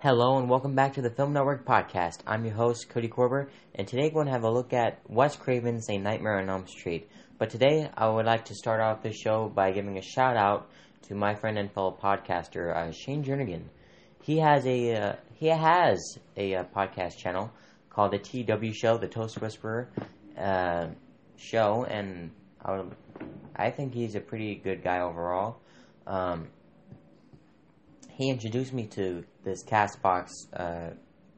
Hello and welcome back to the Film Network podcast. I'm your host, Cody Corber, and today we're going to have a look at Wes Craven's A Nightmare on Elm Street. But today I would like to start off the show by giving a shout out to my friend and fellow podcaster, uh, Shane Jernigan. He has a uh, he has a, uh, podcast channel called the TW Show, the Toast Whisperer uh, show, and I, would, I think he's a pretty good guy overall. Um, he introduced me to this Castbox uh,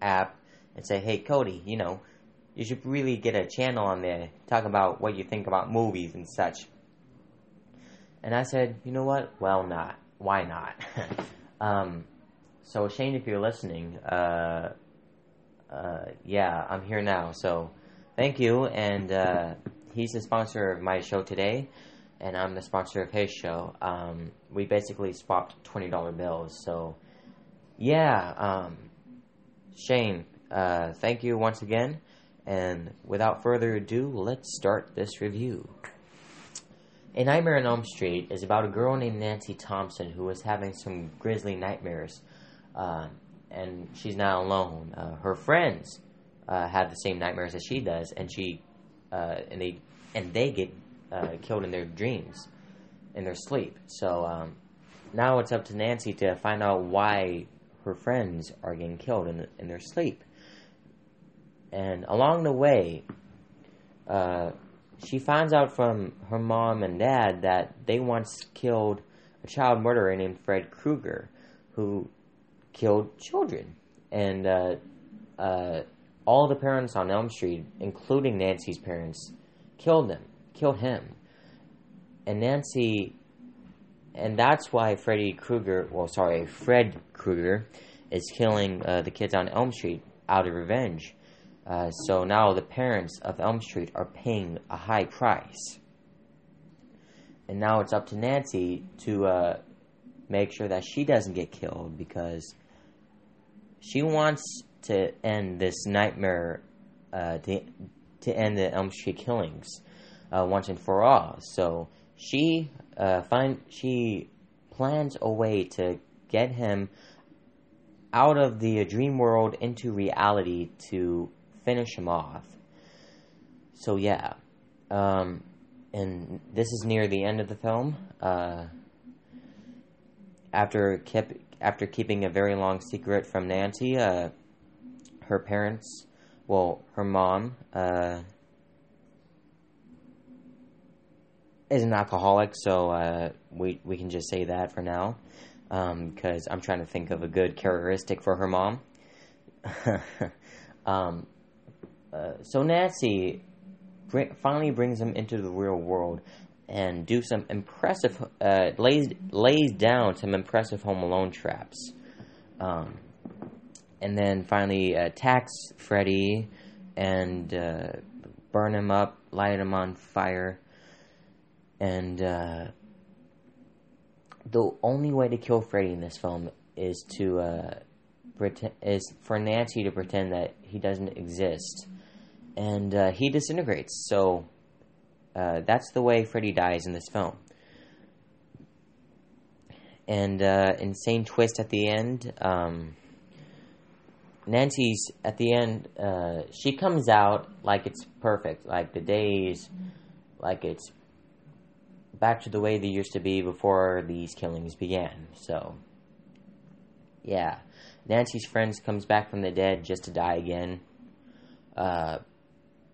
app and say, "Hey, Cody, you know, you should really get a channel on there, talk about what you think about movies and such." And I said, "You know what? Well, not. Why not?" um, so Shane, if you're listening, uh, uh, yeah, I'm here now. So thank you, and uh, he's the sponsor of my show today and I'm the sponsor of his show. Um, we basically swapped twenty dollar bills. So, yeah, um, Shane, uh, thank you once again. And without further ado, let's start this review. A Nightmare on Elm Street is about a girl named Nancy Thompson who is having some grisly nightmares, uh, and she's not alone. Uh, her friends uh, have the same nightmares as she does, and she uh, and they and they get uh, killed in their dreams, in their sleep. So um, now it's up to Nancy to find out why her friends are getting killed in, in their sleep. And along the way, uh, she finds out from her mom and dad that they once killed a child murderer named Fred Krueger, who killed children. And uh, uh, all the parents on Elm Street, including Nancy's parents, killed them killed him. And Nancy, and that's why Freddy Krueger, well, sorry, Fred Krueger, is killing uh, the kids on Elm Street out of revenge. Uh, so now the parents of Elm Street are paying a high price. And now it's up to Nancy to uh, make sure that she doesn't get killed because she wants to end this nightmare, uh, to, to end the Elm Street killings uh, once and for all. So she uh, find she plans a way to get him out of the dream world into reality to finish him off. So yeah, um, and this is near the end of the film. Uh, after kept after keeping a very long secret from Nancy, uh, her parents, well, her mom, uh, is an alcoholic, so uh, we we can just say that for now, because um, I'm trying to think of a good characteristic for her mom. um, uh, so Nancy br- finally brings him into the real world and do some impressive uh, lays lays down some impressive Home Alone traps, um, and then finally attacks Freddy and uh, burn him up, light him on fire and uh, the only way to kill Freddy in this film is to uh, pretend is for Nancy to pretend that he doesn't exist, and uh, he disintegrates. So uh, that's the way Freddy dies in this film. And uh, insane twist at the end. Um, Nancy's at the end. Uh, she comes out like it's perfect, like the days, like it's back to the way they used to be before these killings began. So, yeah. Nancy's friends comes back from the dead just to die again. Uh,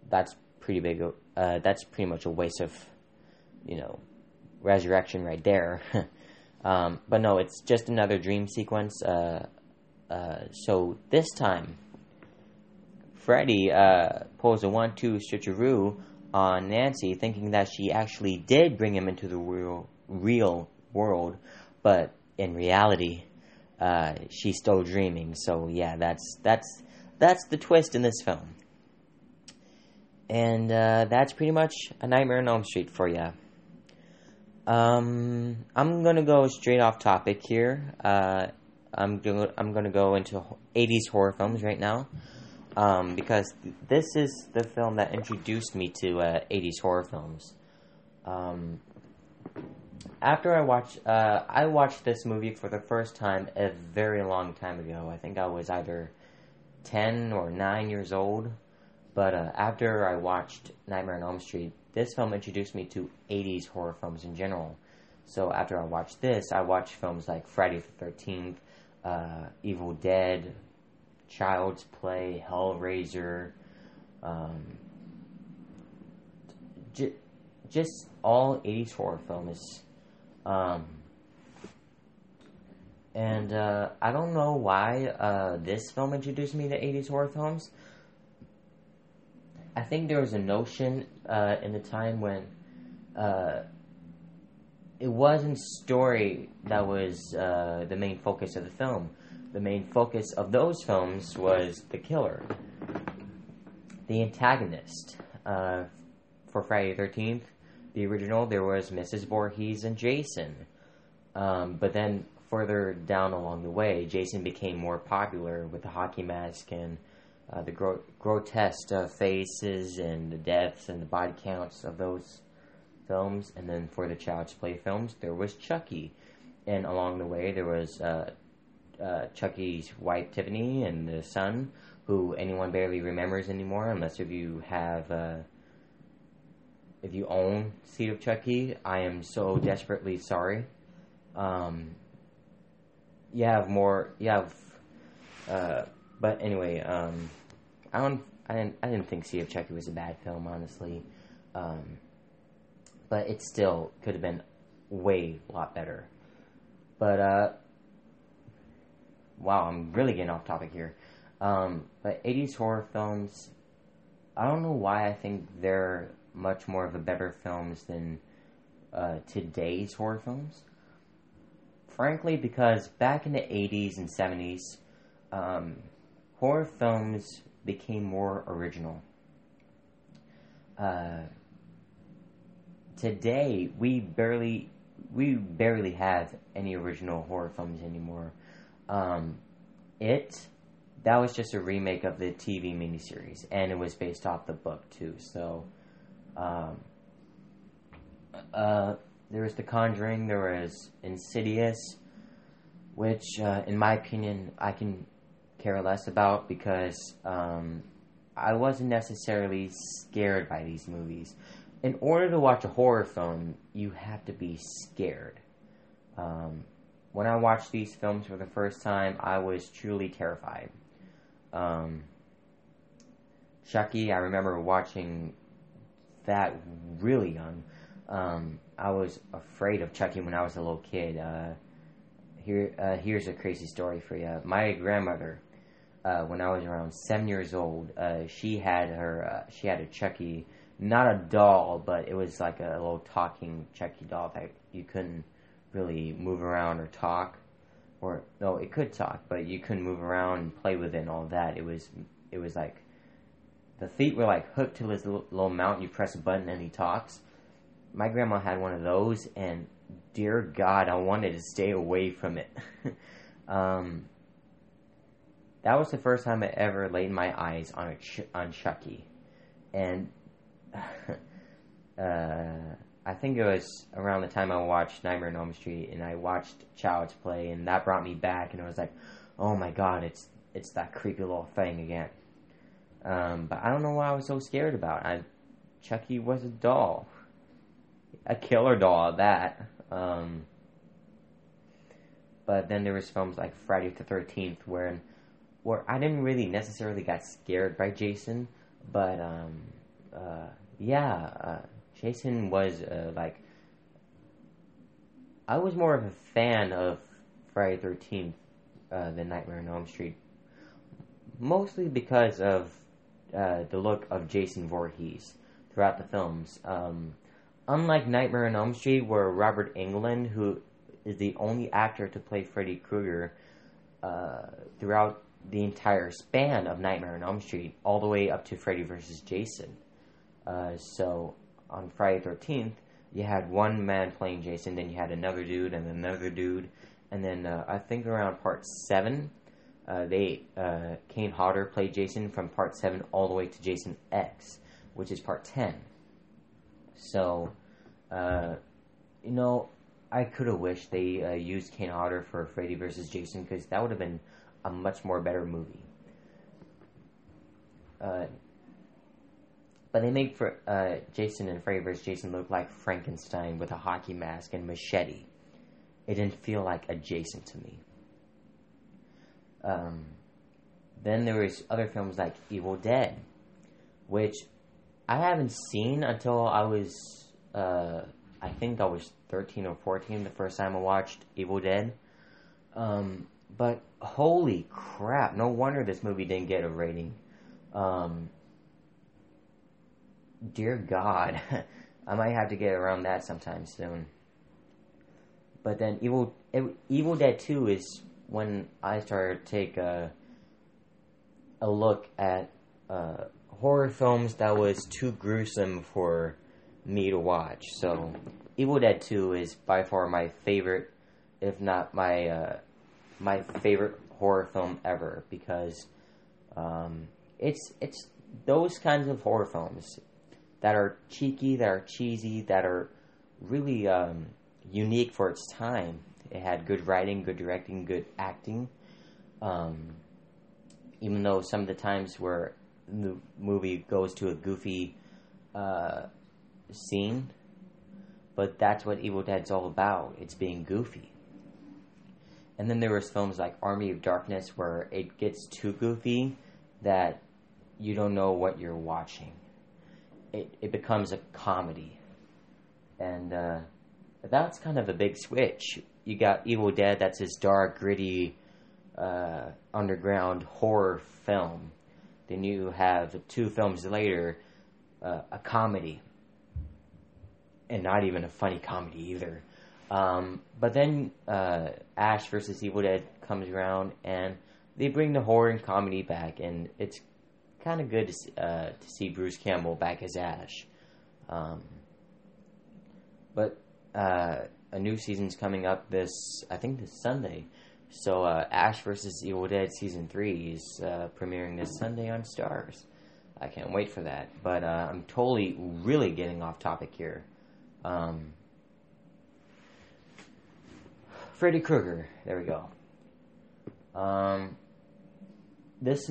that's pretty big. Uh, that's pretty much a waste of, you know, resurrection right there. um, but no, it's just another dream sequence. Uh, uh so this time, Freddy uh, pulls a one-two switcheroo on Nancy, thinking that she actually did bring him into the real real world, but in reality, uh, she's still dreaming. So yeah, that's that's that's the twist in this film, and uh, that's pretty much a Nightmare on Elm Street for you. Um, I'm gonna go straight off topic here. Uh, I'm go- I'm gonna go into 80s horror films right now um, because this is the film that introduced me to uh, 80s horror films. Um, after I watched, uh, I watched this movie for the first time a very long time ago. I think I was either ten or nine years old. But uh, after I watched Nightmare on Elm Street, this film introduced me to 80s horror films in general. So after I watched this, I watched films like Friday the 13th, uh, Evil Dead, Child's Play, Hellraiser, um, j- just all 80s horror films. Um, and uh, I don't know why uh, this film introduced me to 80s horror films. I think there was a notion uh, in the time when uh, it wasn't story that was uh, the main focus of the film. The main focus of those films was the killer, the antagonist. Uh, for Friday the 13th, the original, there was Mrs. Voorhees and Jason. Um, but then further down along the way, Jason became more popular with the hockey mask and uh, the gro- grotesque uh, faces and the deaths and the body counts of those films. And then for the Child's Play films, there was Chucky. And along the way, there was uh, uh Chucky's wife, Tiffany, and the son, who anyone barely remembers anymore, unless if you have. Uh, if you own Seed of Chucky, I am so desperately sorry. Um, you have more. You have. Uh, but anyway, um, I don't. I didn't. I didn't think Seed of Chucky was a bad film, honestly. Um, but it still could have been way a lot better. But uh, wow, I'm really getting off topic here. Um, but 80s horror films, I don't know why I think they're much more of a better films than uh, today's horror films. Frankly, because back in the 80s and 70s, um, horror films became more original. Uh, today, we barely we barely have any original horror films anymore. Um, it that was just a remake of the TV miniseries, and it was based off the book too. So, um, uh, there was The Conjuring, there was Insidious, which, uh, in my opinion, I can care less about because um, I wasn't necessarily scared by these movies. In order to watch a horror film, you have to be scared. Um, when I watched these films for the first time, I was truly terrified. Um, Chucky, I remember watching that really young. Um, I was afraid of Chucky when I was a little kid. Uh, here, uh, here's a crazy story for you. My grandmother, uh, when I was around seven years old, uh, she had her, uh, she had a Chucky, not a doll, but it was like a little talking Chucky doll that you couldn't really move around or talk, or no, it could talk, but you couldn't move around and play with it and all that. It was, it was like the feet were like hooked to his little mount. You press a button and he talks. My grandma had one of those, and dear God, I wanted to stay away from it. um, that was the first time I ever laid my eyes on ch- on Chucky, and uh, I think it was around the time I watched Nightmare on Elm Street, and I watched Child's Play, and that brought me back, and I was like, oh my God, it's it's that creepy little thing again. Um, but I don't know what I was so scared about. I, Chucky was a doll, a killer doll at that. Um, but then there was films like Friday the Thirteenth, where where I didn't really necessarily get scared by Jason, but um, uh, yeah, uh, Jason was uh, like I was more of a fan of Friday Thirteenth uh, than Nightmare on Elm Street, mostly because of uh, the look of Jason Voorhees throughout the films. Um, unlike Nightmare on Elm Street, where Robert Englund, who is the only actor to play Freddy Krueger uh, throughout the entire span of Nightmare on Elm Street, all the way up to Freddy vs. Jason. Uh, so on Friday 13th, you had one man playing Jason, then you had another dude, and another dude, and then uh, I think around part 7, uh, they uh, Kane Hodder played Jason from part seven all the way to Jason X, which is part ten. So, uh, you know, I could have wished they uh, used Kane Hodder for Freddy versus Jason because that would have been a much more better movie. But they make for uh, Jason and Freddy vs. Jason look like Frankenstein with a hockey mask and machete. It didn't feel like a Jason to me. Um, then there was other films like Evil Dead, which I haven't seen until I was, uh, I think I was 13 or 14 the first time I watched Evil Dead. Um, but holy crap, no wonder this movie didn't get a rating. Um, dear God, I might have to get around that sometime soon. But then Evil Evil Dead Two is when I started to take a a look at uh, horror films that was too gruesome for me to watch. So Evil Dead Two is by far my favorite, if not my uh, my favorite horror film ever because um, it's it's those kinds of horror films that are cheeky, that are cheesy, that are really um, unique for its time. It had good writing, good directing, good acting. Um, even though some of the times where the movie goes to a goofy uh, scene, but that's what Evil Dead's all about. It's being goofy. And then there was films like Army of Darkness where it gets too goofy that you don't know what you're watching it, it becomes a comedy. And uh, that's kind of a big switch. You got Evil Dead, that's this dark, gritty, uh, underground horror film. Then you have two films later, uh, a comedy. And not even a funny comedy either. Um, but then uh, Ash versus Evil Dead comes around, and they bring the horror and comedy back, and it's kind of good to, uh, to see Bruce Campbell back as Ash. Um, but uh, a new season's coming up this, I think, this Sunday. So uh, Ash versus Evil Dead season three is uh, premiering this Sunday on Starz. I can't wait for that. But uh, I'm totally, really getting off topic here. Um, Freddy Krueger. There we go. Um, this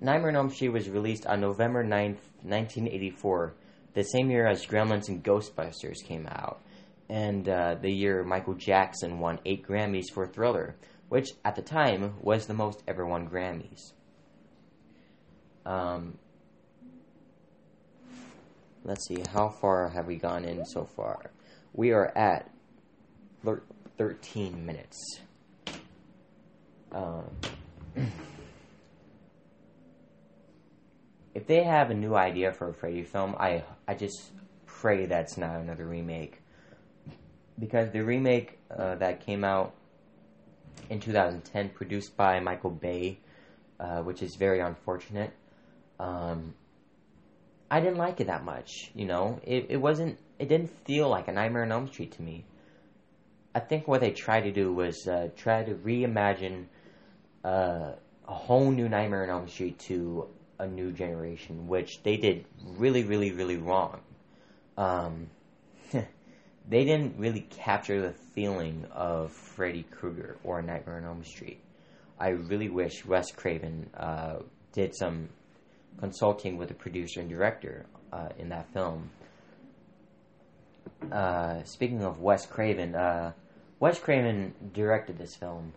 Nightmare on Elm Street was released on November 9th, 1984, the same year as Gremlins and Ghostbusters came out, and uh, the year Michael Jackson won eight Grammys for Thriller, which at the time was the most ever won Grammys. Um, let's see, how far have we gone in so far? We are at 13 minutes. Um, if they have a new idea for a Freddy film, I I just pray that's not another remake. Because the remake uh, that came out in 2010, produced by Michael Bay, uh, which is very unfortunate. Um, I didn't like it that much. You know, it it wasn't. It didn't feel like a Nightmare on Elm Street to me. I think what they tried to do was uh, try to reimagine uh, a whole new Nightmare on Elm Street to a new generation, which they did really, really, really wrong. Um, they didn't really capture the feeling of Freddy Krueger or Nightmare on Elm Street. I really wish Wes Craven uh, did some consulting with the producer and director uh, in that film. Uh, speaking of Wes Craven, uh, Wes Craven directed this film,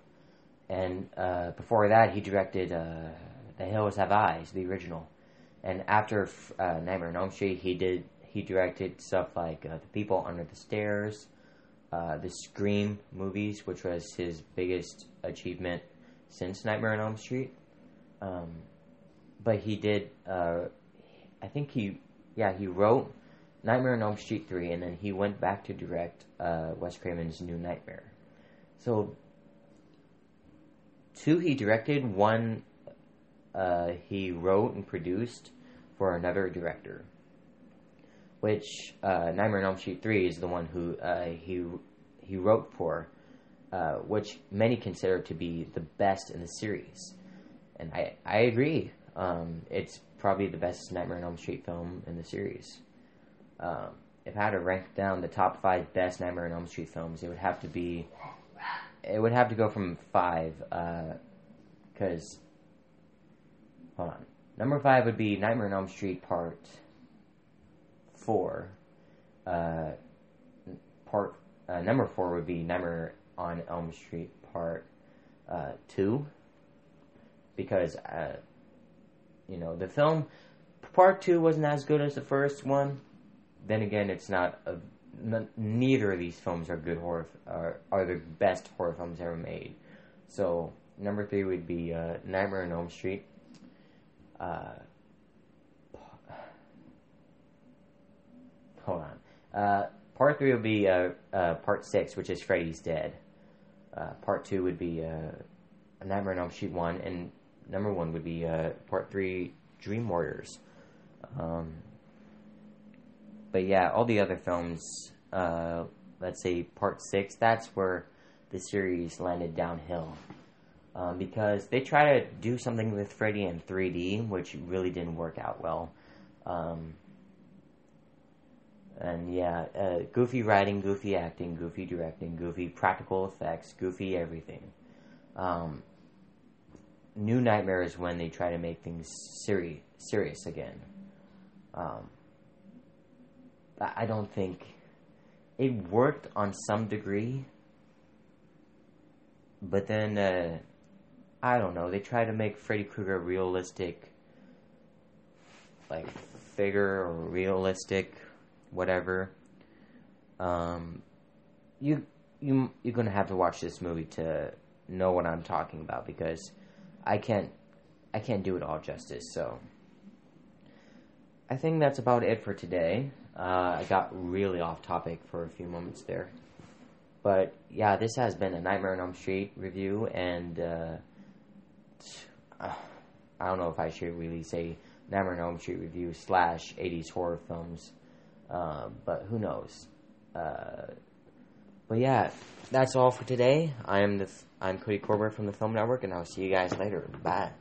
and uh, before that, he directed uh, the Hills Have Eyes, the original. And after uh, Nightmare on Elm Street, he did he directed stuff like uh, The People Under the Stairs, uh, the Scream movies, which was his biggest achievement since Nightmare on Elm Street. Um, but he did, uh, I think he, yeah, he wrote Nightmare on Elm Street 3, and then he went back to direct uh, Wes Craven's New Nightmare. So, two he directed, one uh, he wrote and produced for another director. Which uh, Nightmare on Elm Street three is the one who uh, he he wrote for, uh, which many consider to be the best in the series, and I I agree. Um, it's probably the best Nightmare on Elm Street film in the series. Um, if I had to rank down the top five best Nightmare on Elm Street films, it would have to be. It would have to go from five, because. Hold on. Number five would be Nightmare on Elm Street Part Four. Uh, part uh, number four would be Nightmare on Elm Street Part uh, Two, because uh, you know the film Part Two wasn't as good as the first one. Then again, it's not. A, n- neither of these films are good horror are are the best horror films ever made. So number three would be uh, Nightmare on Elm Street. Uh, hold on. Uh, part three would be uh, uh, part six, which is Freddy's Dead. Uh, part two would be uh, Nightmare on Elm Street one, and number one would be uh, part three, Dream Warriors. Um, but yeah, all the other films, let's say part six, that's where the series landed downhill. Um, because they try to do something with Freddy in 3D, which really didn't work out well. Um, and yeah, uh, goofy writing, goofy acting, goofy directing, goofy practical effects, goofy everything. Um, New Nightmare is when they try to make things seri- serious again. Um, I don't think it worked on some degree, but then uh, I don't know. They try to make Freddy Krueger realistic, like figure or realistic, whatever. Um, you you you're gonna have to watch this movie to know what I'm talking about because I can't I can't do it all justice. So I think that's about it for today. Uh, I got really off topic for a few moments there. But yeah, this has been a Nightmare on Elm Street review, and uh, I don't know if I should really say Nightmare on Elm Street review slash 80s horror films, uh, but who knows. Uh, but yeah, that's all for today. I am the I'm Cody Corbett from the Film Network, and I'll see you guys later. Bye.